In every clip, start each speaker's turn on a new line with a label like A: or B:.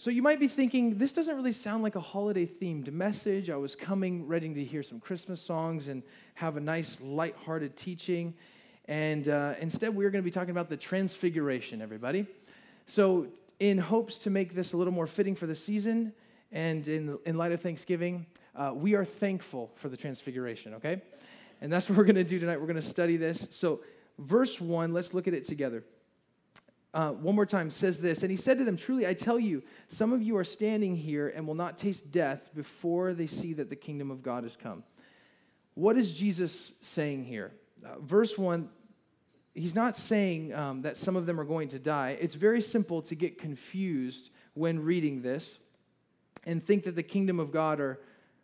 A: So you might be thinking, this doesn't really sound like a holiday themed message. I was coming ready to hear some Christmas songs and have a nice light-hearted teaching. And uh, instead, we're going to be talking about the transfiguration, everybody. So, in hopes to make this a little more fitting for the season and in, in light of Thanksgiving, uh, we are thankful for the transfiguration, okay? And that's what we're going to do tonight. We're going to study this. So, verse 1, let's look at it together uh, one more time says this and he said to them truly i tell you some of you are standing here and will not taste death before they see that the kingdom of god has come. What is jesus saying here? Uh, verse 1 he's not saying um, that some of them are going to die. It's very simple to get confused when reading this and think that the kingdom of god or,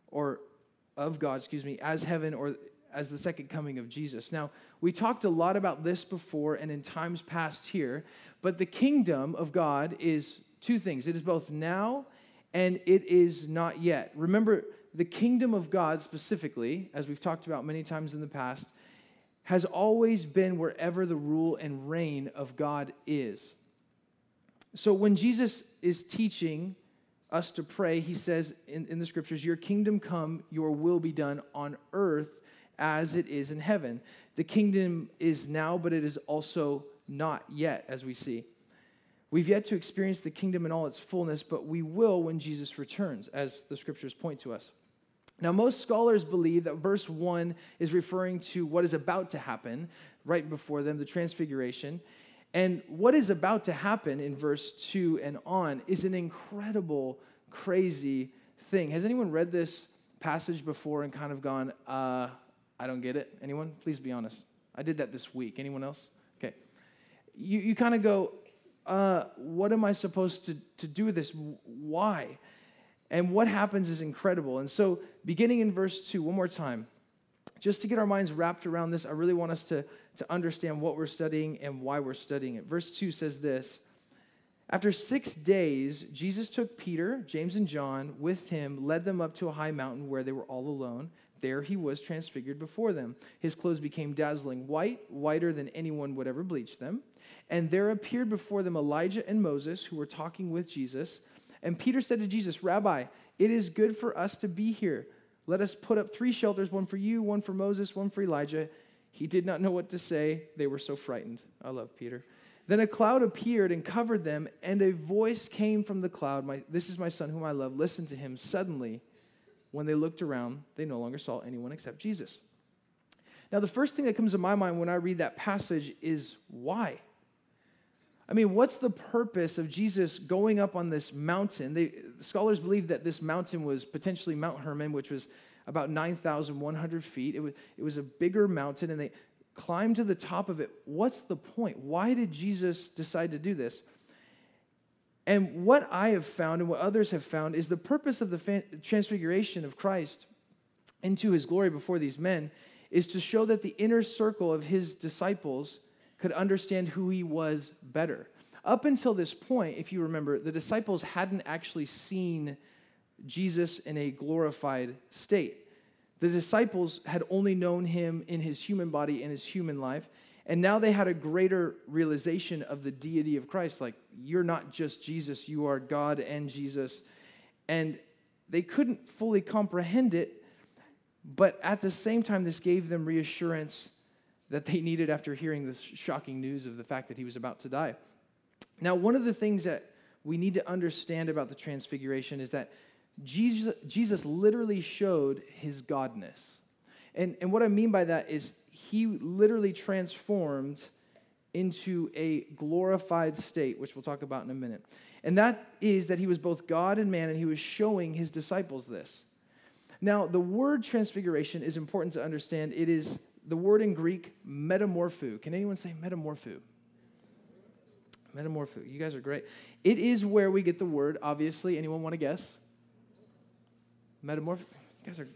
A: or of god excuse me as heaven or as the second coming of jesus now we talked a lot about this before and in times past here but the kingdom of God is two things it is both now and it is not yet. Remember, the kingdom of God specifically, as we've talked about many times in the past, has always been wherever the rule and reign of God is. So when Jesus is teaching us to pray, he says in, in the scriptures, Your kingdom come, your will be done on earth as it is in heaven. The kingdom is now, but it is also not yet, as we see. We've yet to experience the kingdom in all its fullness, but we will when Jesus returns, as the scriptures point to us. Now, most scholars believe that verse 1 is referring to what is about to happen right before them, the transfiguration. And what is about to happen in verse 2 and on is an incredible, crazy thing. Has anyone read this passage before and kind of gone, uh, I don't get it? Anyone? Please be honest. I did that this week. Anyone else? Okay. You, you kind of go, uh, what am I supposed to, to do with this? Why? And what happens is incredible. And so, beginning in verse 2, one more time, just to get our minds wrapped around this, I really want us to, to understand what we're studying and why we're studying it. Verse 2 says this After six days, Jesus took Peter, James, and John with him, led them up to a high mountain where they were all alone. There he was transfigured before them. His clothes became dazzling white, whiter than anyone would ever bleach them. And there appeared before them Elijah and Moses, who were talking with Jesus. And Peter said to Jesus, Rabbi, it is good for us to be here. Let us put up three shelters one for you, one for Moses, one for Elijah. He did not know what to say. They were so frightened. I love Peter. Then a cloud appeared and covered them, and a voice came from the cloud my, This is my son whom I love. Listen to him. Suddenly, when they looked around, they no longer saw anyone except Jesus. Now, the first thing that comes to my mind when I read that passage is why? I mean, what's the purpose of Jesus going up on this mountain? They, scholars believe that this mountain was potentially Mount Hermon, which was about 9,100 feet. It was, it was a bigger mountain, and they climbed to the top of it. What's the point? Why did Jesus decide to do this? And what I have found and what others have found is the purpose of the transfiguration of Christ into his glory before these men is to show that the inner circle of his disciples could understand who he was better. Up until this point, if you remember, the disciples hadn't actually seen Jesus in a glorified state. The disciples had only known him in his human body, in his human life. And now they had a greater realization of the deity of Christ. Like, you're not just Jesus, you are God and Jesus. And they couldn't fully comprehend it, but at the same time, this gave them reassurance that they needed after hearing this shocking news of the fact that he was about to die. Now, one of the things that we need to understand about the transfiguration is that Jesus, Jesus literally showed his godness. And, and what I mean by that is he literally transformed into a glorified state, which we'll talk about in a minute. And that is that he was both God and man, and he was showing his disciples this. Now, the word transfiguration is important to understand. It is the word in Greek, metamorpho. Can anyone say metamorpho? Metamorpho. You guys are great. It is where we get the word, obviously. Anyone want to guess? Metamorpho. You guys are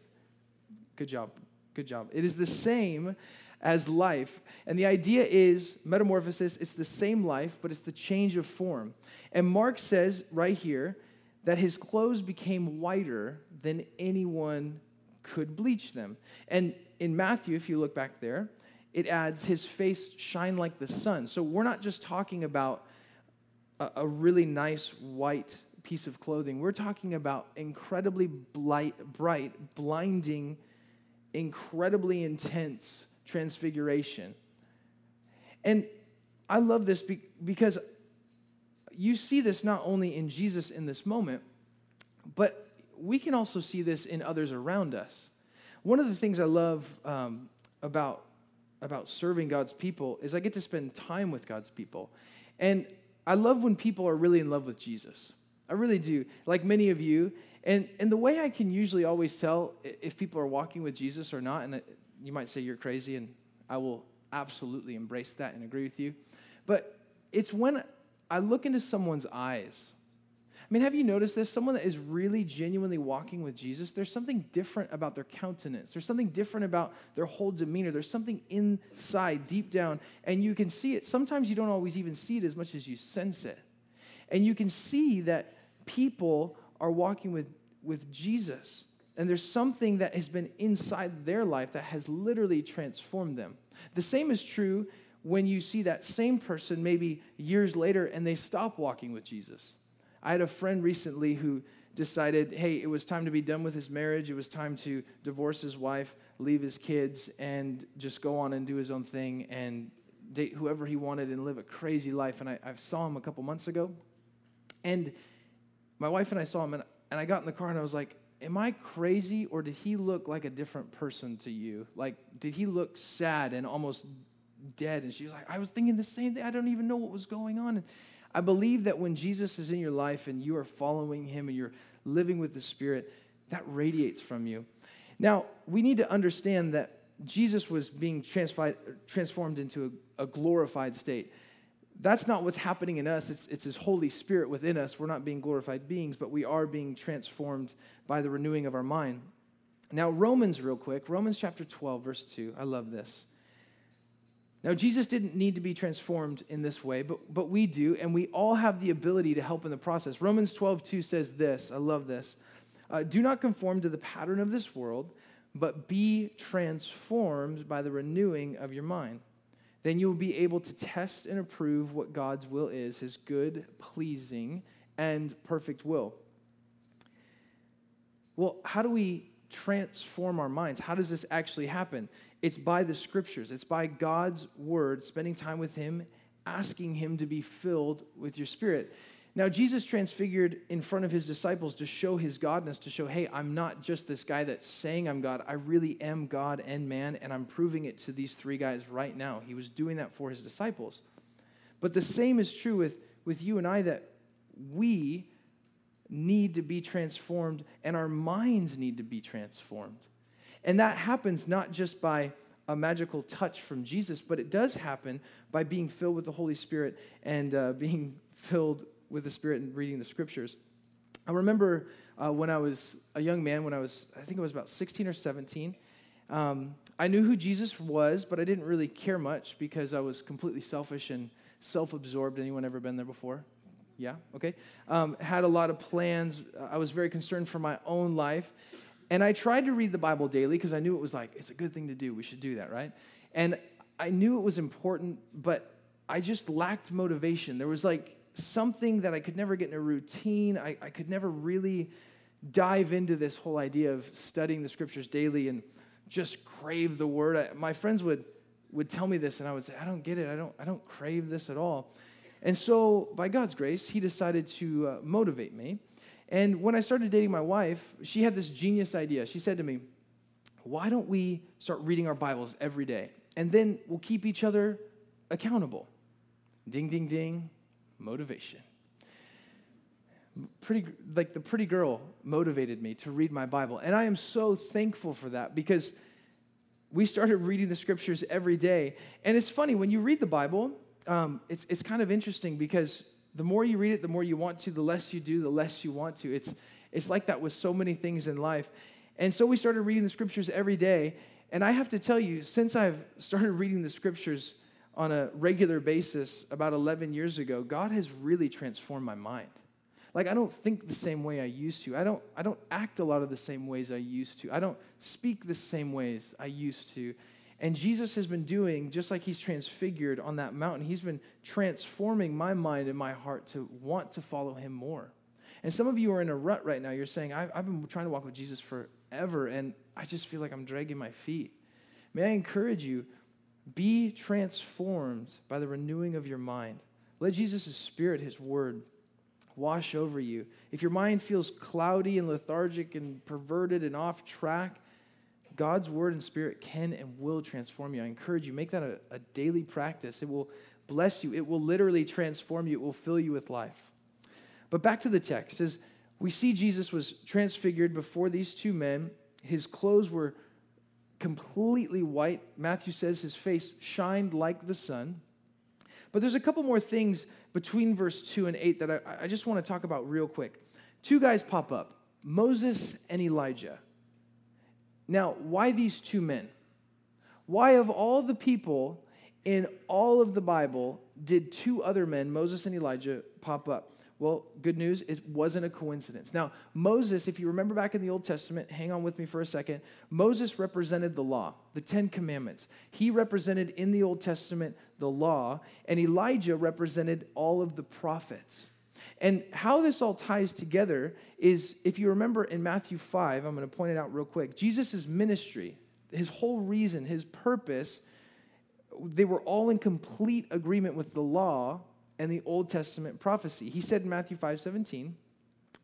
A: good job. Good job. It is the same as life. And the idea is metamorphosis, it's the same life, but it's the change of form. And Mark says right here that his clothes became whiter than anyone could bleach them. And in Matthew, if you look back there, it adds his face shine like the sun. So we're not just talking about a, a really nice white piece of clothing. We're talking about incredibly blight, bright, blinding, incredibly intense transfiguration. And I love this because you see this not only in Jesus in this moment, but we can also see this in others around us. One of the things I love um, about, about serving God's people is I get to spend time with God's people. And I love when people are really in love with Jesus. I really do. Like many of you. And, and the way I can usually always tell if people are walking with Jesus or not, and you might say you're crazy, and I will absolutely embrace that and agree with you. But it's when I look into someone's eyes I mean, have you noticed this? Someone that is really genuinely walking with Jesus, there's something different about their countenance. There's something different about their whole demeanor. There's something inside, deep down, and you can see it. Sometimes you don't always even see it as much as you sense it. And you can see that people are walking with, with Jesus. And there's something that has been inside their life that has literally transformed them. The same is true when you see that same person maybe years later and they stop walking with Jesus I had a friend recently who decided, hey, it was time to be done with his marriage. It was time to divorce his wife, leave his kids, and just go on and do his own thing and date whoever he wanted and live a crazy life. And I, I saw him a couple months ago. And my wife and I saw him, and, and I got in the car and I was like, Am I crazy, or did he look like a different person to you? Like, did he look sad and almost dead? And she was like, I was thinking the same thing. I don't even know what was going on. And I believe that when Jesus is in your life and you are following him and you're living with the Spirit, that radiates from you. Now, we need to understand that Jesus was being transformed into a, a glorified state. That's not what's happening in us. It's, it's His Holy Spirit within us. We're not being glorified beings, but we are being transformed by the renewing of our mind. Now, Romans, real quick, Romans chapter 12, verse 2. I love this. Now, Jesus didn't need to be transformed in this way, but, but we do, and we all have the ability to help in the process. Romans 12, 2 says this I love this. Uh, Do not conform to the pattern of this world, but be transformed by the renewing of your mind. Then you will be able to test and approve what God's will is, his good, pleasing, and perfect will. Well, how do we transform our minds? How does this actually happen? It's by the scriptures, it's by God's word, spending time with Him, asking Him to be filled with your spirit. Now, Jesus transfigured in front of his disciples to show his godness, to show, hey, I'm not just this guy that's saying I'm God. I really am God and man, and I'm proving it to these three guys right now. He was doing that for his disciples. But the same is true with, with you and I that we need to be transformed and our minds need to be transformed. And that happens not just by a magical touch from Jesus, but it does happen by being filled with the Holy Spirit and uh, being filled with the Spirit and reading the scriptures. I remember uh, when I was a young man, when I was, I think I was about 16 or 17, um, I knew who Jesus was, but I didn't really care much because I was completely selfish and self absorbed. Anyone ever been there before? Yeah, okay. Um, had a lot of plans. I was very concerned for my own life. And I tried to read the Bible daily because I knew it was like, it's a good thing to do. We should do that, right? And I knew it was important, but I just lacked motivation. There was like something that I could never get in a routine. I, I could never really dive into this whole idea of studying the scriptures daily and just crave the word. I, my friends would, would tell me this, and I would say, I don't get it. I don't, I don't crave this at all. And so, by God's grace, He decided to uh, motivate me. And when I started dating my wife, she had this genius idea. She said to me, Why don't we start reading our Bibles every day? And then we'll keep each other accountable. Ding, ding, ding, motivation. Pretty, like the pretty girl motivated me to read my Bible. And I am so thankful for that because we started reading the scriptures every day. And it's funny, when you read the Bible, um, it's, it's kind of interesting because the more you read it, the more you want to, the less you do, the less you want to. It's, it's like that with so many things in life. And so we started reading the scriptures every day. And I have to tell you, since I've started reading the scriptures on a regular basis about 11 years ago, God has really transformed my mind. Like I don't think the same way I used to. I don't I don't act a lot of the same ways I used to. I don't speak the same ways I used to. And Jesus has been doing, just like he's transfigured on that mountain, he's been transforming my mind and my heart to want to follow him more. And some of you are in a rut right now. You're saying, I've, I've been trying to walk with Jesus forever, and I just feel like I'm dragging my feet. May I encourage you, be transformed by the renewing of your mind. Let Jesus' Spirit, His Word, wash over you. If your mind feels cloudy and lethargic and perverted and off track, God's Word and Spirit can and will transform you. I encourage you, make that a, a daily practice. It will bless you, it will literally transform you, it will fill you with life. But back to the text, as we see Jesus was transfigured before these two men, his clothes were completely white. Matthew says his face shined like the sun. But there's a couple more things between verse 2 and 8 that I, I just want to talk about real quick. Two guys pop up Moses and Elijah. Now, why these two men? Why, of all the people in all of the Bible, did two other men, Moses and Elijah, pop up? Well, good news, it wasn't a coincidence. Now, Moses, if you remember back in the Old Testament, hang on with me for a second. Moses represented the law, the Ten Commandments. He represented in the Old Testament the law, and Elijah represented all of the prophets. And how this all ties together is if you remember in Matthew 5, I'm going to point it out real quick. Jesus' ministry, his whole reason, his purpose, they were all in complete agreement with the law and the Old Testament prophecy. He said in Matthew 5 17,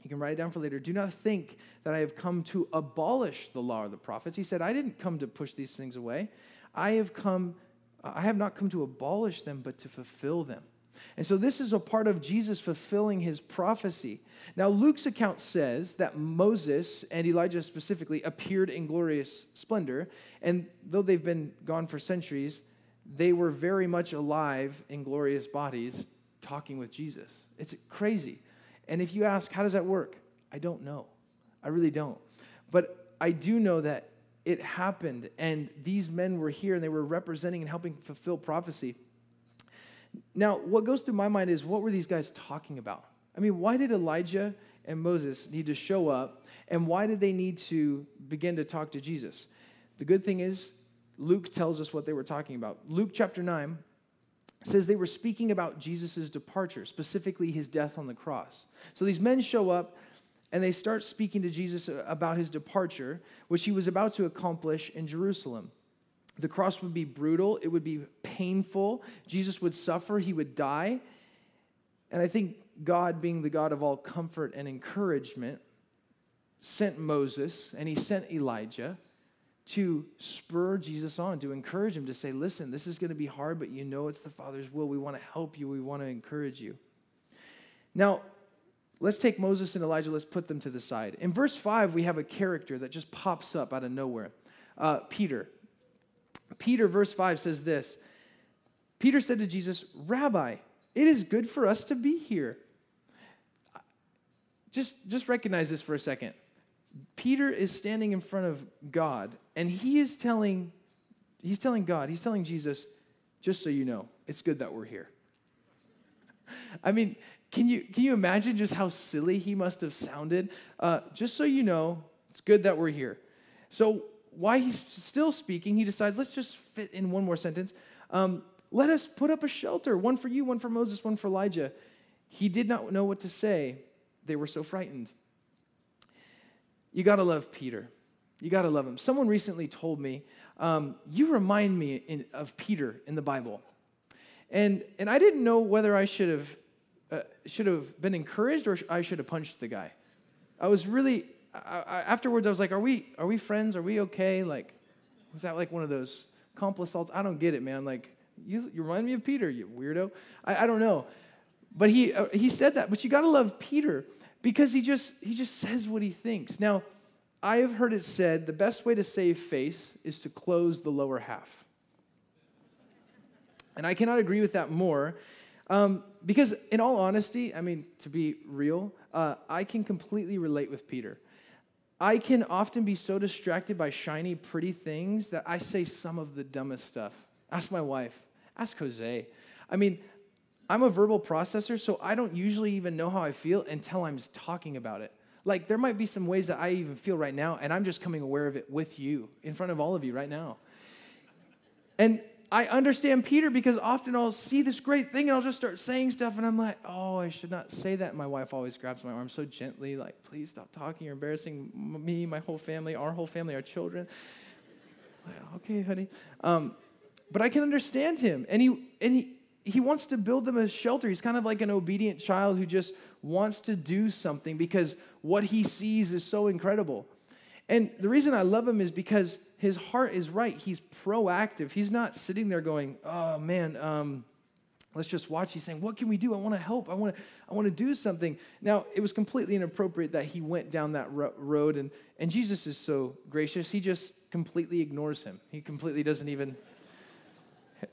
A: you can write it down for later. Do not think that I have come to abolish the law or the prophets. He said, I didn't come to push these things away. I have come, I have not come to abolish them, but to fulfill them. And so this is a part of Jesus fulfilling his prophecy. Now, Luke's account says that Moses and Elijah specifically appeared in glorious splendor. And though they've been gone for centuries, they were very much alive in glorious bodies talking with Jesus. It's crazy. And if you ask, how does that work? I don't know. I really don't. But I do know that it happened, and these men were here, and they were representing and helping fulfill prophecy. Now, what goes through my mind is what were these guys talking about? I mean, why did Elijah and Moses need to show up, and why did they need to begin to talk to Jesus? The good thing is, Luke tells us what they were talking about. Luke chapter 9, says they were speaking about Jesus' departure, specifically his death on the cross. So these men show up and they start speaking to Jesus about his departure, which he was about to accomplish in Jerusalem. The cross would be brutal, it would be painful. Jesus would suffer, he would die. And I think God, being the God of all comfort and encouragement, sent Moses and he sent Elijah to spur Jesus on, to encourage him to say, listen, this is going to be hard, but you know it's the Father's will. We want to help you, we want to encourage you. Now, let's take Moses and Elijah, let's put them to the side. In verse 5, we have a character that just pops up out of nowhere uh, Peter. Peter, verse 5 says this Peter said to Jesus, Rabbi, it is good for us to be here. Just, just recognize this for a second. Peter is standing in front of God and he is telling he's telling God, he's telling Jesus, just so you know, it's good that we're here. I mean, can you can you imagine just how silly he must have sounded? Uh, just so you know, it's good that we're here. So why he's still speaking, he decides let's just fit in one more sentence. Um, let us put up a shelter, one for you, one for Moses, one for Elijah. He did not know what to say. They were so frightened. You got to love Peter. You got to love him. Someone recently told me, um, You remind me in, of Peter in the Bible. And, and I didn't know whether I should have, uh, should have been encouraged or I should have punched the guy. I was really, I, I, afterwards, I was like, are we, are we friends? Are we okay? Like, was that like one of those assaults? I don't get it, man. Like, you, you remind me of Peter, you weirdo. I, I don't know. But he, uh, he said that. But you got to love Peter because he just he just says what he thinks. Now, I have heard it said the best way to save face is to close the lower half. And I cannot agree with that more. Um, because, in all honesty, I mean, to be real, uh, I can completely relate with Peter. I can often be so distracted by shiny, pretty things that I say some of the dumbest stuff. Ask my wife, ask Jose. I mean, I'm a verbal processor, so I don't usually even know how I feel until I'm talking about it. Like, there might be some ways that I even feel right now, and I'm just coming aware of it with you, in front of all of you right now. And I understand Peter because often I'll see this great thing and I'll just start saying stuff and I'm like, oh, I should not say that. My wife always grabs my arm so gently, like, please stop talking. You're embarrassing me, my whole family, our whole family, our children. Like, okay, honey. Um, but I can understand him. And he and he he wants to build them a shelter. He's kind of like an obedient child who just wants to do something because what he sees is so incredible. And the reason I love him is because his heart is right. He's proactive. He's not sitting there going, oh man, um, let's just watch. He's saying, what can we do? I want to help. I want to, I want to do something. Now, it was completely inappropriate that he went down that road, and, and Jesus is so gracious. He just completely ignores him. He completely doesn't even.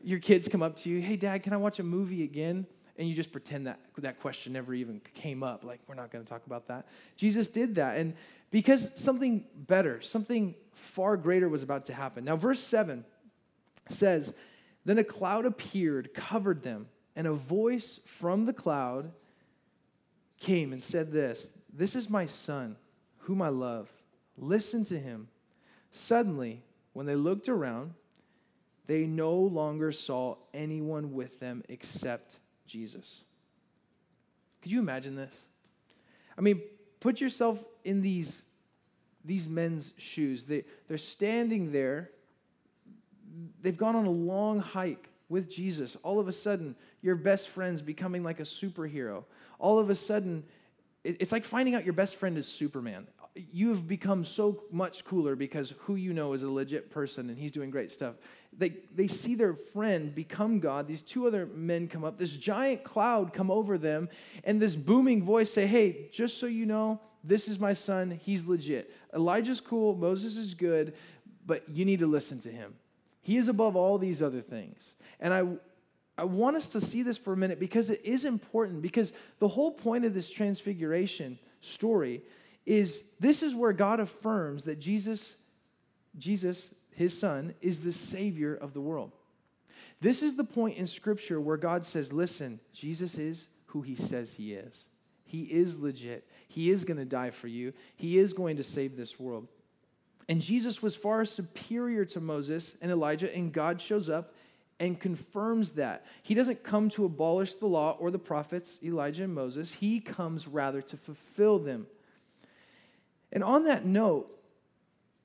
A: Your kids come up to you, hey, dad, can I watch a movie again? And you just pretend that that question never even came up. Like, we're not going to talk about that. Jesus did that. And because something better, something far greater was about to happen. Now, verse 7 says, Then a cloud appeared, covered them, and a voice from the cloud came and said this This is my son, whom I love. Listen to him. Suddenly, when they looked around, they no longer saw anyone with them except Jesus. Could you imagine this? I mean, put yourself in these, these men's shoes. They, they're standing there. They've gone on a long hike with Jesus. All of a sudden, your best friend's becoming like a superhero. All of a sudden, it's like finding out your best friend is Superman. You have become so much cooler because who you know is a legit person and he's doing great stuff. They, they see their friend become God. These two other men come up, this giant cloud come over them, and this booming voice say, Hey, just so you know, this is my son. He's legit. Elijah's cool. Moses is good, but you need to listen to him. He is above all these other things. And I, I want us to see this for a minute because it is important. Because the whole point of this transfiguration story is this is where God affirms that Jesus, Jesus, his son, is the Savior of the world. This is the point in Scripture where God says, listen, Jesus is who he says he is. He is legit. He is going to die for you. He is going to save this world. And Jesus was far superior to Moses and Elijah, and God shows up and confirms that. He doesn't come to abolish the law or the prophets, Elijah and Moses. He comes rather to fulfill them. And on that note,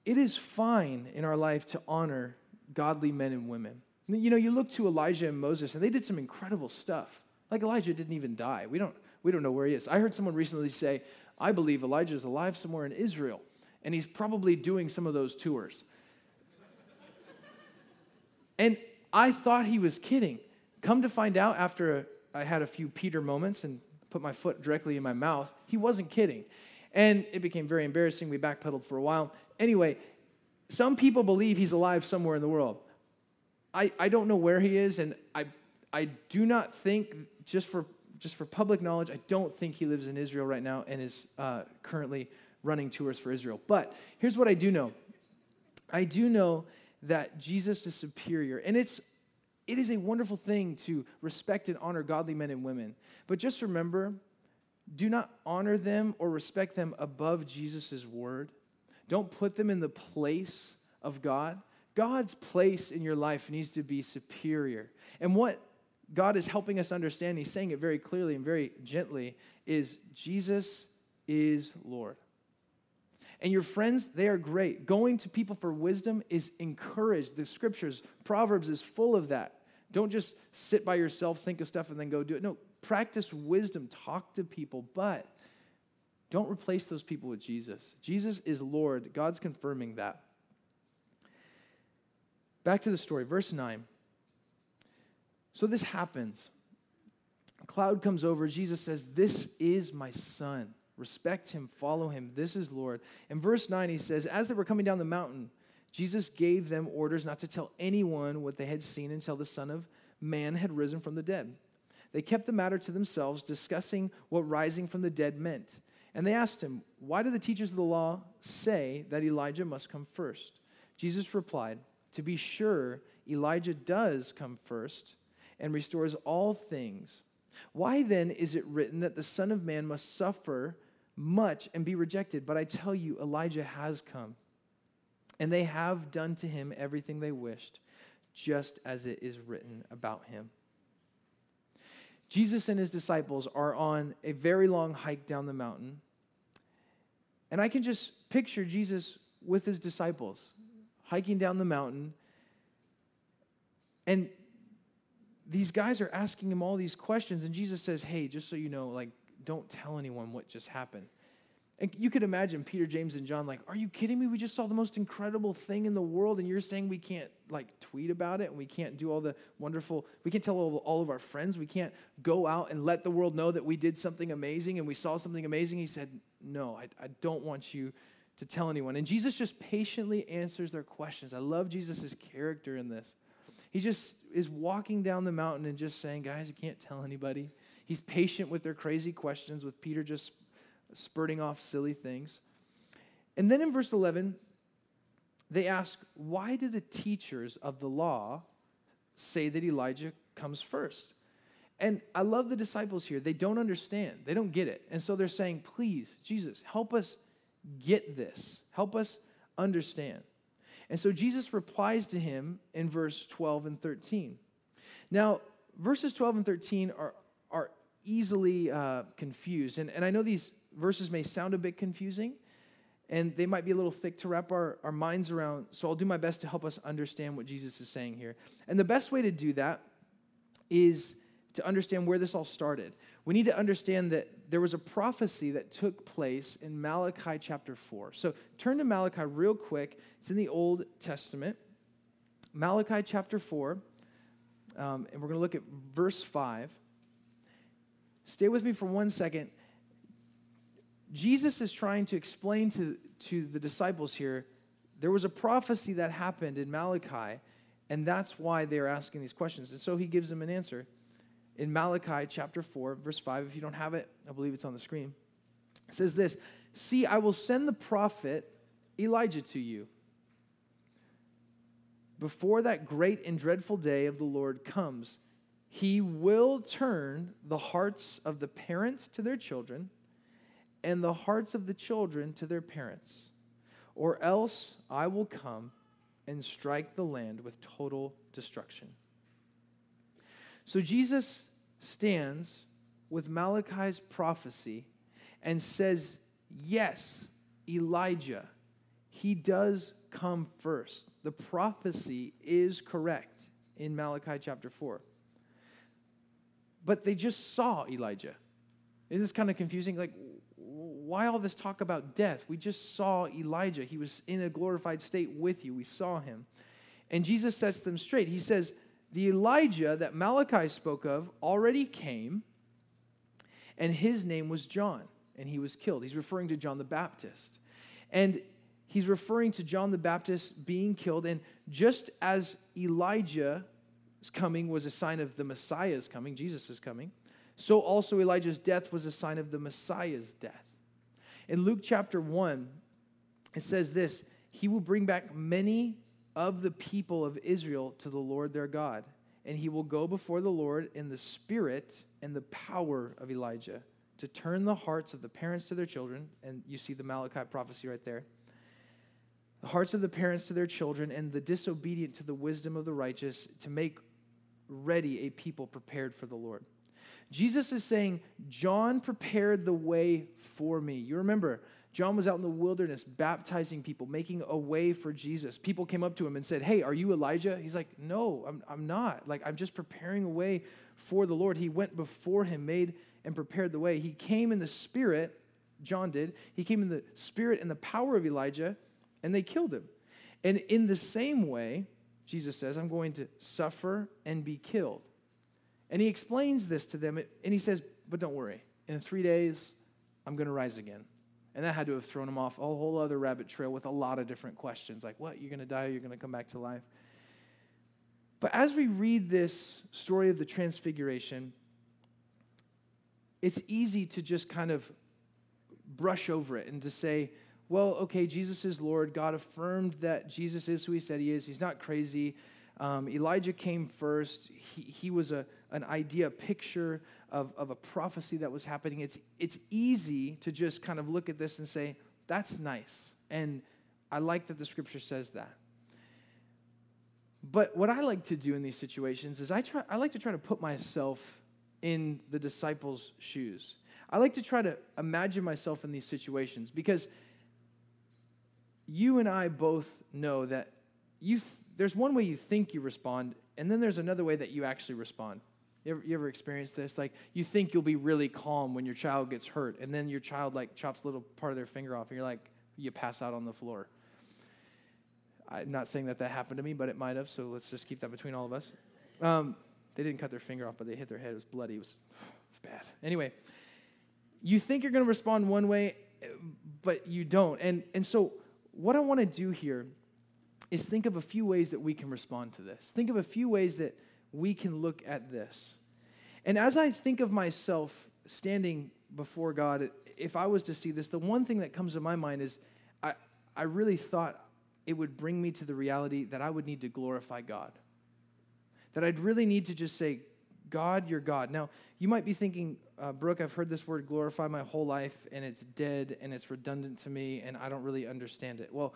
A: it is fine in our life to honor godly men and women. You know, you look to Elijah and Moses, and they did some incredible stuff. Like Elijah didn't even die. We don't, we don't know where he is. I heard someone recently say, I believe Elijah is alive somewhere in Israel, and he's probably doing some of those tours. and I thought he was kidding. Come to find out, after I had a few Peter moments and put my foot directly in my mouth, he wasn't kidding. And it became very embarrassing. We backpedaled for a while. Anyway, some people believe he's alive somewhere in the world. I, I don't know where he is, and I, I do not think, just for just for public knowledge, I don't think he lives in Israel right now and is uh, currently running tours for Israel. But here's what I do know I do know that Jesus is superior. And it's it is a wonderful thing to respect and honor godly men and women. But just remember, do not honor them or respect them above Jesus' word. Don't put them in the place of God. God's place in your life needs to be superior. And what God is helping us understand, He's saying it very clearly and very gently, is Jesus is Lord. And your friends, they are great. Going to people for wisdom is encouraged. The scriptures, Proverbs is full of that. Don't just sit by yourself, think of stuff, and then go do it. No, practice wisdom, talk to people, but don't replace those people with Jesus. Jesus is Lord. God's confirming that. Back to the story, verse 9. So this happens. A cloud comes over. Jesus says, This is my son. Respect him, follow him. This is Lord. In verse 9, he says, As they were coming down the mountain, Jesus gave them orders not to tell anyone what they had seen until the Son of Man had risen from the dead. They kept the matter to themselves, discussing what rising from the dead meant. And they asked him, Why do the teachers of the law say that Elijah must come first? Jesus replied, To be sure, Elijah does come first and restores all things. Why then is it written that the Son of Man must suffer much and be rejected? But I tell you, Elijah has come, and they have done to him everything they wished. just as it is written about him. Jesus and his disciples are on a very long hike down the mountain. And I can just picture Jesus with his disciples hiking down the mountain. And these guys are asking him all these questions. And Jesus says, Hey, just so you know, like, don't tell anyone what just happened. And you could imagine Peter, James, and John like, "Are you kidding me? We just saw the most incredible thing in the world, and you're saying we can't like tweet about it, and we can't do all the wonderful. We can't tell all, of our friends. We can't go out and let the world know that we did something amazing and we saw something amazing." He said, "No, I, I don't want you to tell anyone." And Jesus just patiently answers their questions. I love Jesus' character in this. He just is walking down the mountain and just saying, "Guys, you can't tell anybody." He's patient with their crazy questions. With Peter just spurting off silly things. And then in verse 11, they ask, Why do the teachers of the law say that Elijah comes first? And I love the disciples here. They don't understand, they don't get it. And so they're saying, Please, Jesus, help us get this, help us understand. And so Jesus replies to him in verse 12 and 13. Now, verses 12 and 13 are, are easily uh, confused. And, and I know these verses may sound a bit confusing and they might be a little thick to wrap our, our minds around. So I'll do my best to help us understand what Jesus is saying here. And the best way to do that is to understand where this all started. We need to understand that there was a prophecy that took place in Malachi chapter 4. So turn to Malachi real quick. It's in the Old Testament. Malachi chapter 4, um, and we're going to look at verse 5. Stay with me for one second. Jesus is trying to explain to, to the disciples here there was a prophecy that happened in Malachi, and that's why they're asking these questions. And so he gives them an answer. In Malachi chapter 4, verse 5, if you don't have it, I believe it's on the screen. It says this See, I will send the prophet Elijah to you before that great and dreadful day of the Lord comes. He will turn the hearts of the parents to their children and the hearts of the children to their parents, or else I will come and strike the land with total destruction. So Jesus stands with Malachi's prophecy and says, Yes, Elijah, he does come first. The prophecy is correct in Malachi chapter 4. But they just saw Elijah. Isn't this kind of confusing? Like, why all this talk about death? We just saw Elijah. He was in a glorified state with you. We saw him. And Jesus sets them straight. He says, The Elijah that Malachi spoke of already came, and his name was John, and he was killed. He's referring to John the Baptist. And he's referring to John the Baptist being killed. And just as Elijah's coming was a sign of the Messiah's coming, Jesus is coming, so also Elijah's death was a sign of the Messiah's death. In Luke chapter 1, it says this He will bring back many of the people of Israel to the Lord their God, and he will go before the Lord in the spirit and the power of Elijah to turn the hearts of the parents to their children. And you see the Malachi prophecy right there. The hearts of the parents to their children, and the disobedient to the wisdom of the righteous, to make ready a people prepared for the Lord. Jesus is saying, John prepared the way for me. You remember, John was out in the wilderness baptizing people, making a way for Jesus. People came up to him and said, Hey, are you Elijah? He's like, No, I'm, I'm not. Like, I'm just preparing a way for the Lord. He went before him, made and prepared the way. He came in the spirit, John did. He came in the spirit and the power of Elijah, and they killed him. And in the same way, Jesus says, I'm going to suffer and be killed. And he explains this to them, and he says, But don't worry, in three days, I'm going to rise again. And that had to have thrown him off a whole other rabbit trail with a lot of different questions like, What? You're going to die? You're going to come back to life? But as we read this story of the transfiguration, it's easy to just kind of brush over it and to say, well, okay, Jesus is Lord. God affirmed that Jesus is who he said he is. He's not crazy. Um, Elijah came first. He, he was a, an idea, a picture of, of a prophecy that was happening. It's, it's easy to just kind of look at this and say, that's nice. And I like that the scripture says that. But what I like to do in these situations is I, try, I like to try to put myself in the disciples' shoes. I like to try to imagine myself in these situations because you and I both know that you th- there's one way you think you respond, and then there's another way that you actually respond. You ever, you ever experienced this? Like you think you'll be really calm when your child gets hurt, and then your child like chops a little part of their finger off, and you're like, you pass out on the floor. I'm not saying that that happened to me, but it might have. So let's just keep that between all of us. Um, they didn't cut their finger off, but they hit their head. It was bloody. It was, it was bad. Anyway, you think you're going to respond one way, but you don't. And and so what I want to do here is think of a few ways that we can respond to this. Think of a few ways that we can look at this. And as I think of myself standing before God, if I was to see this, the one thing that comes to my mind is I, I really thought it would bring me to the reality that I would need to glorify God. That I'd really need to just say, God, you're God. Now, you might be thinking, uh, Brooke, I've heard this word glorify my whole life, and it's dead and it's redundant to me, and I don't really understand it. Well,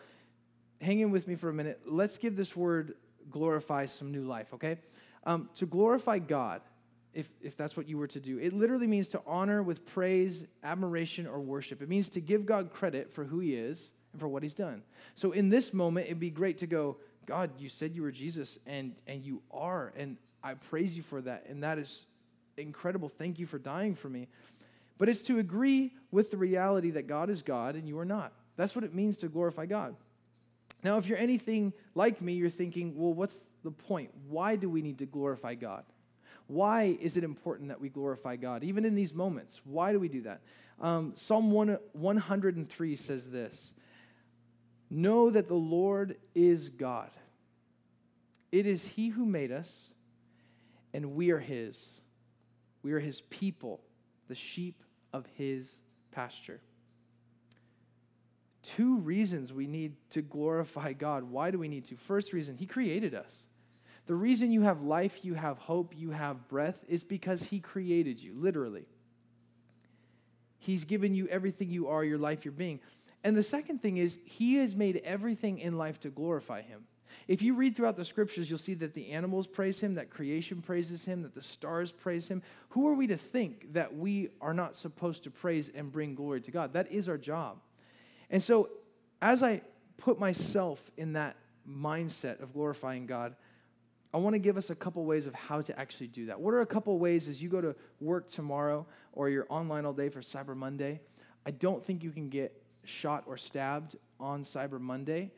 A: hang in with me for a minute. Let's give this word glorify some new life, okay? Um, to glorify God, if, if that's what you were to do, it literally means to honor with praise, admiration, or worship. It means to give God credit for who He is and for what He's done. So in this moment, it'd be great to go, God, you said you were Jesus, and, and you are, and I praise you for that. And that is incredible. Thank you for dying for me. But it's to agree with the reality that God is God and you are not. That's what it means to glorify God. Now, if you're anything like me, you're thinking, well, what's the point? Why do we need to glorify God? Why is it important that we glorify God, even in these moments? Why do we do that? Um, Psalm 1, 103 says this Know that the Lord is God. It is He who made us, and we are His. We are His people, the sheep of His pasture two reasons we need to glorify God. Why do we need to? First reason, He created us. The reason you have life, you have hope, you have breath is because He created you, literally. He's given you everything you are, your life, your being. And the second thing is, He has made everything in life to glorify Him. If you read throughout the scriptures, you'll see that the animals praise him, that creation praises him, that the stars praise him. Who are we to think that we are not supposed to praise and bring glory to God? That is our job. And so, as I put myself in that mindset of glorifying God, I want to give us a couple ways of how to actually do that. What are a couple ways as you go to work tomorrow or you're online all day for Cyber Monday? I don't think you can get shot or stabbed on Cyber Monday,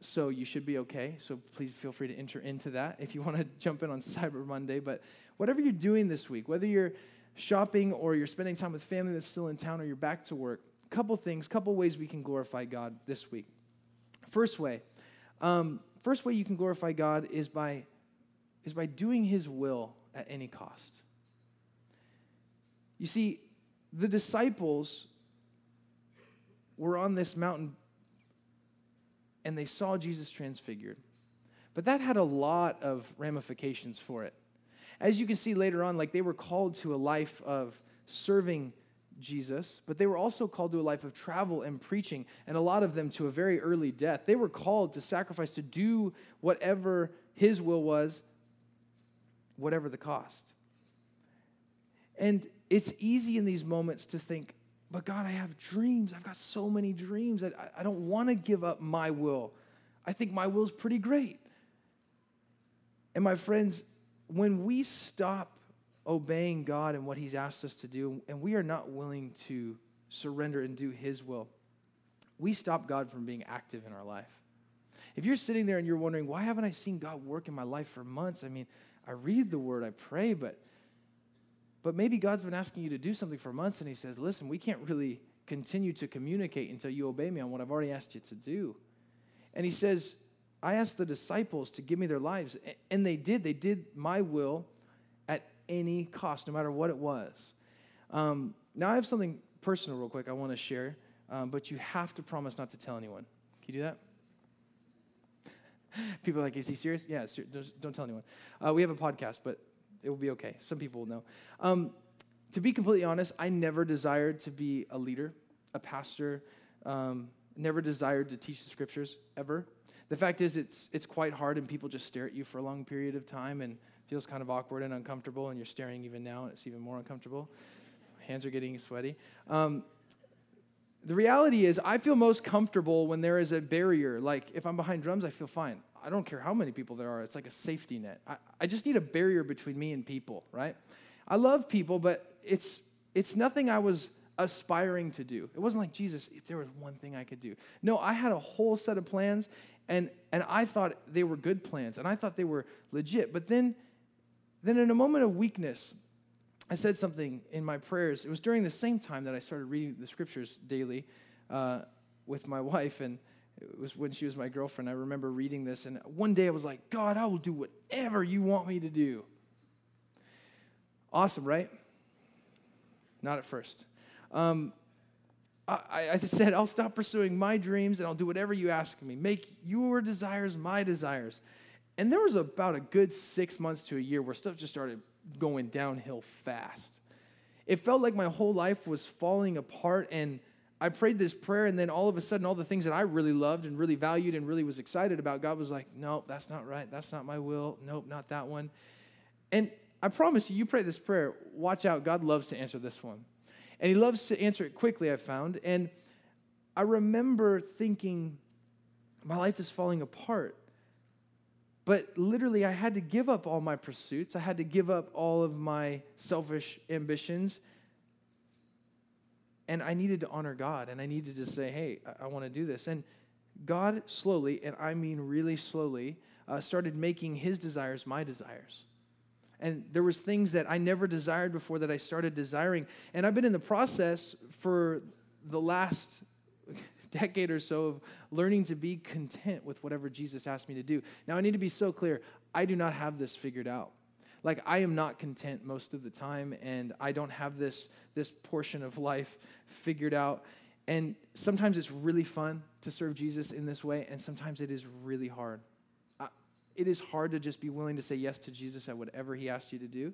A: so you should be okay. So please feel free to enter into that if you want to jump in on Cyber Monday. But whatever you're doing this week, whether you're shopping or you're spending time with family that's still in town or you're back to work, couple things, couple ways we can glorify God this week. First way, um, first way you can glorify God is by is by doing His will at any cost. You see, the disciples were on this mountain and they saw Jesus transfigured. But that had a lot of ramifications for it. As you can see later on, like they were called to a life of serving Jesus, but they were also called to a life of travel and preaching, and a lot of them to a very early death. They were called to sacrifice, to do whatever His will was, whatever the cost. And it's easy in these moments to think, but God, I have dreams. I've got so many dreams. I, I don't want to give up my will. I think my will is pretty great. And my friends, when we stop obeying God and what He's asked us to do, and we are not willing to surrender and do His will, we stop God from being active in our life. If you're sitting there and you're wondering, why haven't I seen God work in my life for months? I mean, I read the word, I pray, but but maybe God's been asking you to do something for months and he says, "Listen, we can't really continue to communicate until you obey me on what I've already asked you to do." And he says, I asked the disciples to give me their lives, and they did. They did my will any cost, no matter what it was. Um, now, I have something personal, real quick, I want to share, um, but you have to promise not to tell anyone. Can you do that? people are like, is he serious? Yeah, don't tell anyone. Uh, we have a podcast, but it will be okay. Some people will know. Um, to be completely honest, I never desired to be a leader, a pastor, um, never desired to teach the scriptures ever. The fact is, it's, it's quite hard, and people just stare at you for a long period of time and feels kind of awkward and uncomfortable, and you're staring even now, and it's even more uncomfortable. Hands are getting sweaty. Um, the reality is, I feel most comfortable when there is a barrier. Like, if I'm behind drums, I feel fine. I don't care how many people there are, it's like a safety net. I, I just need a barrier between me and people, right? I love people, but it's, it's nothing I was aspiring to do. It wasn't like, Jesus, if there was one thing I could do. No, I had a whole set of plans, and, and I thought they were good plans, and I thought they were legit. But then, then in a moment of weakness, I said something in my prayers. It was during the same time that I started reading the scriptures daily uh, with my wife, and it was when she was my girlfriend. I remember reading this, and one day I was like, God, I will do whatever you want me to do. Awesome, right? Not at first. Um, I, I said, I'll stop pursuing my dreams and I'll do whatever you ask me. Make your desires my desires. And there was about a good six months to a year where stuff just started going downhill fast. It felt like my whole life was falling apart, and I prayed this prayer, and then all of a sudden, all the things that I really loved and really valued and really was excited about, God was like, Nope, that's not right. That's not my will. Nope, not that one. And I promise you, you pray this prayer, watch out. God loves to answer this one. And He loves to answer it quickly, I've found. And I remember thinking, my life is falling apart. But literally, I had to give up all my pursuits. I had to give up all of my selfish ambitions. And I needed to honor God. And I needed to say, hey, I, I want to do this. And God slowly, and I mean really slowly, uh, started making his desires my desires. And there was things that I never desired before that I started desiring. And I've been in the process for the last decade or so of learning to be content with whatever Jesus asked me to do. Now, I need to be so clear I do not have this figured out. Like, I am not content most of the time, and I don't have this, this portion of life figured out. And sometimes it's really fun to serve Jesus in this way, and sometimes it is really hard. Uh, it is hard to just be willing to say yes to Jesus at whatever he asked you to do.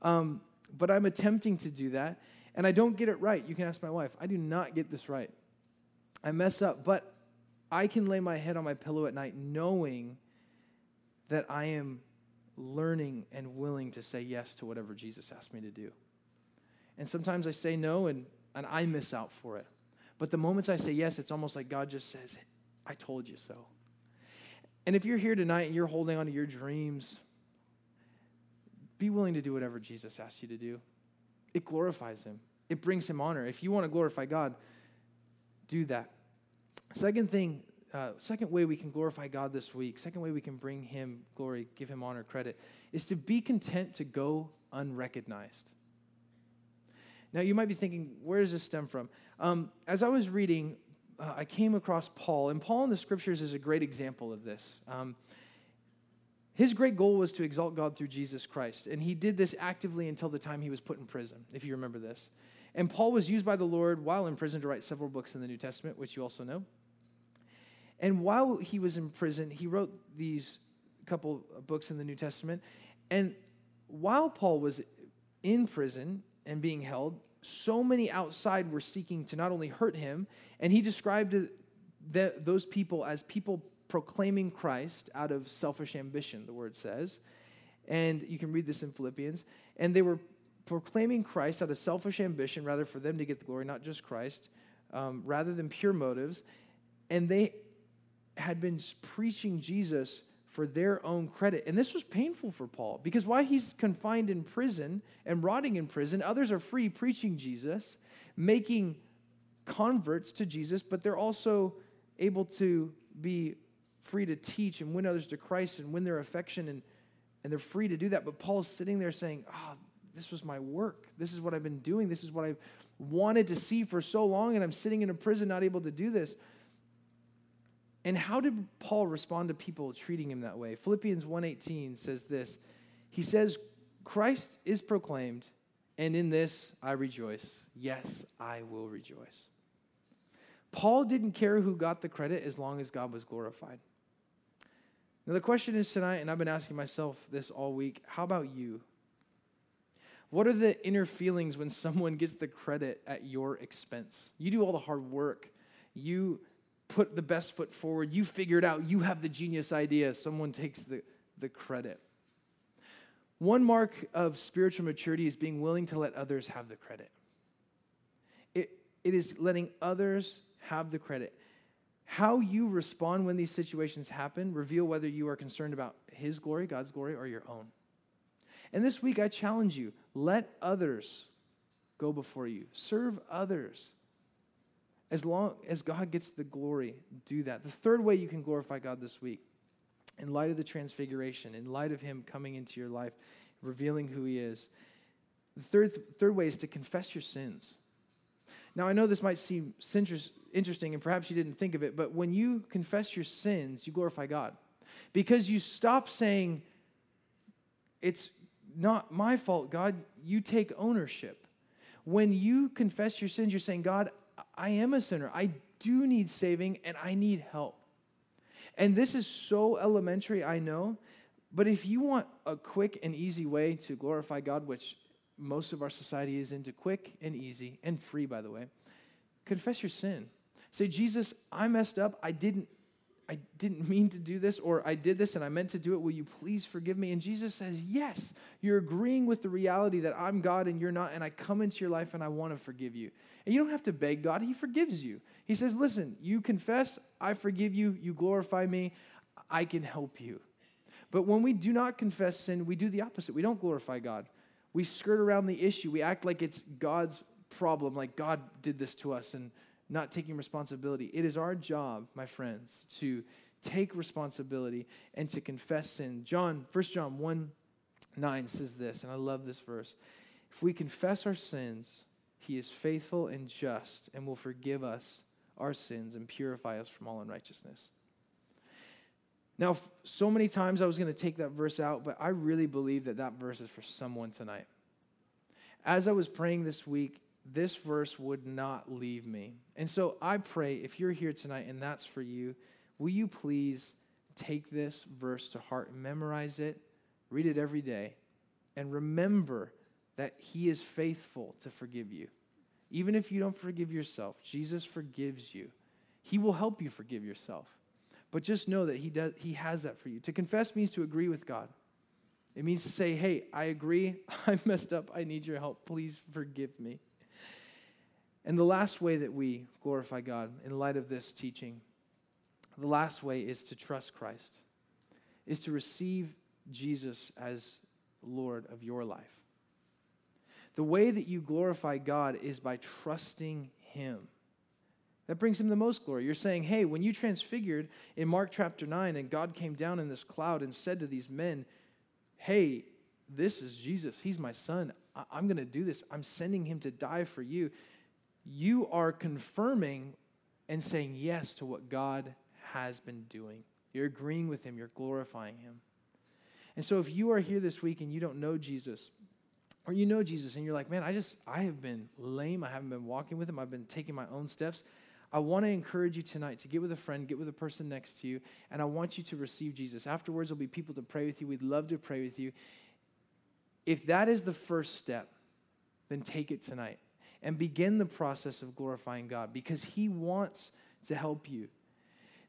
A: Um, but I'm attempting to do that, and I don't get it right. You can ask my wife. I do not get this right. I mess up, but I can lay my head on my pillow at night knowing that I am learning and willing to say yes to whatever Jesus asked me to do. And sometimes I say no and, and I miss out for it. But the moments I say yes, it's almost like God just says, I told you so. And if you're here tonight and you're holding on to your dreams, be willing to do whatever Jesus asked you to do. It glorifies Him, it brings Him honor. If you want to glorify God, do that. Second thing, uh, second way we can glorify God this week, second way we can bring Him glory, give Him honor, credit, is to be content to go unrecognized. Now, you might be thinking, where does this stem from? Um, as I was reading, uh, I came across Paul, and Paul in the scriptures is a great example of this. Um, his great goal was to exalt God through Jesus Christ, and he did this actively until the time he was put in prison, if you remember this. And Paul was used by the Lord while in prison to write several books in the New Testament, which you also know. And while he was in prison, he wrote these couple books in the New Testament. And while Paul was in prison and being held, so many outside were seeking to not only hurt him, and he described those people as people proclaiming Christ out of selfish ambition, the word says. And you can read this in Philippians. And they were proclaiming Christ out of selfish ambition, rather for them to get the glory, not just Christ, um, rather than pure motives. And they had been preaching Jesus for their own credit. And this was painful for Paul because while he's confined in prison and rotting in prison, others are free preaching Jesus, making converts to Jesus, but they're also able to be free to teach and win others to Christ and win their affection and and they're free to do that. But Paul's sitting there saying, Oh, this was my work. This is what I've been doing. This is what I've wanted to see for so long, and I'm sitting in a prison not able to do this. And how did Paul respond to people treating him that way? Philippians 1:18 says this. He says, "Christ is proclaimed, and in this I rejoice. Yes, I will rejoice." Paul didn't care who got the credit as long as God was glorified. Now the question is tonight, and I've been asking myself this all week, how about you? What are the inner feelings when someone gets the credit at your expense? You do all the hard work. You put the best foot forward. You figure it out. You have the genius idea. Someone takes the, the credit. One mark of spiritual maturity is being willing to let others have the credit. It, it is letting others have the credit. How you respond when these situations happen reveal whether you are concerned about His glory, God's glory, or your own. And this week, I challenge you let others go before you, serve others. As long as God gets the glory, do that. The third way you can glorify God this week, in light of the transfiguration, in light of Him coming into your life, revealing who He is, the third, third way is to confess your sins. Now, I know this might seem interesting, and perhaps you didn't think of it, but when you confess your sins, you glorify God. Because you stop saying, It's not my fault, God, you take ownership. When you confess your sins, you're saying, God, I am a sinner. I do need saving and I need help. And this is so elementary, I know, but if you want a quick and easy way to glorify God, which most of our society is into quick and easy and free, by the way, confess your sin. Say, Jesus, I messed up. I didn't I didn't mean to do this, or I did this and I meant to do it. Will you please forgive me? And Jesus says, Yes, you're agreeing with the reality that I'm God and you're not, and I come into your life and I want to forgive you. And you don't have to beg God, He forgives you. He says, Listen, you confess, I forgive you, you glorify me, I can help you. But when we do not confess sin, we do the opposite. We don't glorify God. We skirt around the issue. We act like it's God's problem, like God did this to us, and not taking responsibility. It is our job, my friends, to take responsibility and to confess sin. John, 1 John 1 9 says this, and I love this verse. If we confess our sins, he is faithful and just and will forgive us our sins and purify us from all unrighteousness. Now, so many times I was going to take that verse out, but I really believe that that verse is for someone tonight. As I was praying this week, this verse would not leave me. And so I pray if you're here tonight and that's for you, will you please take this verse to heart, memorize it, read it every day, and remember that He is faithful to forgive you. Even if you don't forgive yourself, Jesus forgives you. He will help you forgive yourself. But just know that he, does, he has that for you. To confess means to agree with God. It means to say, hey, I agree. I messed up. I need your help. Please forgive me. And the last way that we glorify God in light of this teaching, the last way is to trust Christ, is to receive Jesus as Lord of your life. The way that you glorify God is by trusting Him. That brings him the most glory. You're saying, hey, when you transfigured in Mark chapter 9 and God came down in this cloud and said to these men, hey, this is Jesus. He's my son. I- am going to do this. I'm sending him to die for you you are confirming and saying yes to what God has been doing. You're agreeing with Him, you're glorifying Him. And so if you are here this week and you don't know Jesus, or you know Jesus and you're like, man, I just, I have been lame. I haven't been walking with Him, I've been taking my own steps. I want to encourage you tonight to get with a friend, get with a person next to you, and I want you to receive Jesus. Afterwards, there'll be people to pray with you. We'd love to pray with you. If that is the first step, then take it tonight and begin the process of glorifying God because He wants to help you.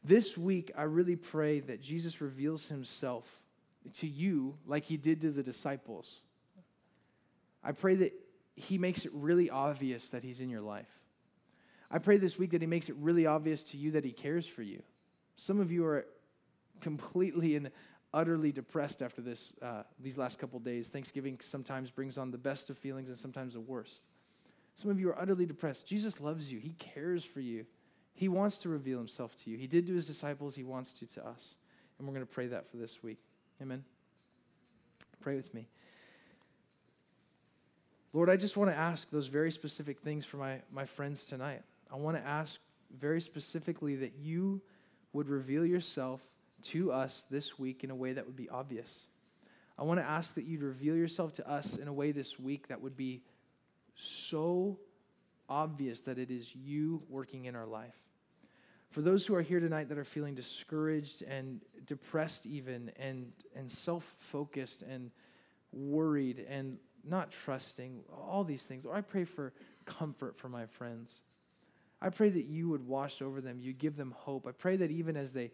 A: This week, I really pray that Jesus reveals Himself to you like He did to the disciples. I pray that He makes it really obvious that He's in your life. I pray this week that He makes it really obvious to you that He cares for you. Some of you are completely and utterly depressed after this, uh, these last couple days. Thanksgiving sometimes brings on the best of feelings and sometimes the worst. Some of you are utterly depressed. Jesus loves you, He cares for you. He wants to reveal Himself to you. He did to His disciples, He wants to to us. And we're going to pray that for this week. Amen. Pray with me. Lord, I just want to ask those very specific things for my, my friends tonight. I want to ask very specifically that you would reveal yourself to us this week in a way that would be obvious. I want to ask that you'd reveal yourself to us in a way this week that would be so obvious that it is you working in our life. For those who are here tonight that are feeling discouraged and depressed, even, and, and self focused and worried and not trusting, all these things, Lord, I pray for comfort for my friends. I pray that you would wash over them, you give them hope. I pray that even as they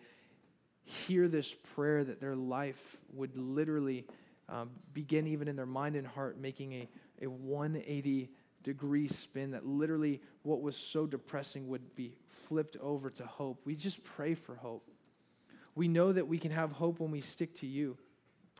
A: hear this prayer, that their life would literally um, begin, even in their mind and heart, making a, a 180 degree spin, that literally what was so depressing would be flipped over to hope. We just pray for hope. We know that we can have hope when we stick to you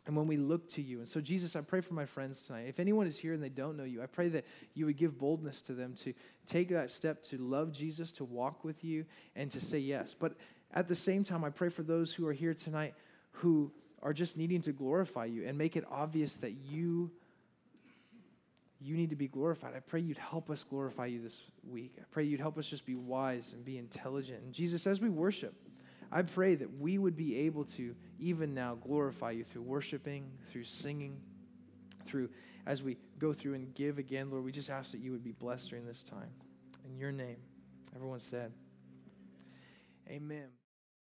A: and when we look to you. And so, Jesus, I pray for my friends tonight. If anyone is here and they don't know you, I pray that you would give boldness to them to take that step to love Jesus, to walk with you, and to say yes. But at the same time, I pray for those who are here tonight who are just needing to glorify you and make it obvious that you you need to be glorified. I pray you'd help us glorify you this week. I pray you'd help us just be wise and be intelligent. And Jesus, as we worship, I pray that we would be able to even now glorify you through worshiping, through singing, through as we go through and give again, Lord, we just ask that you would be blessed during this time. In your name, everyone said, Amen.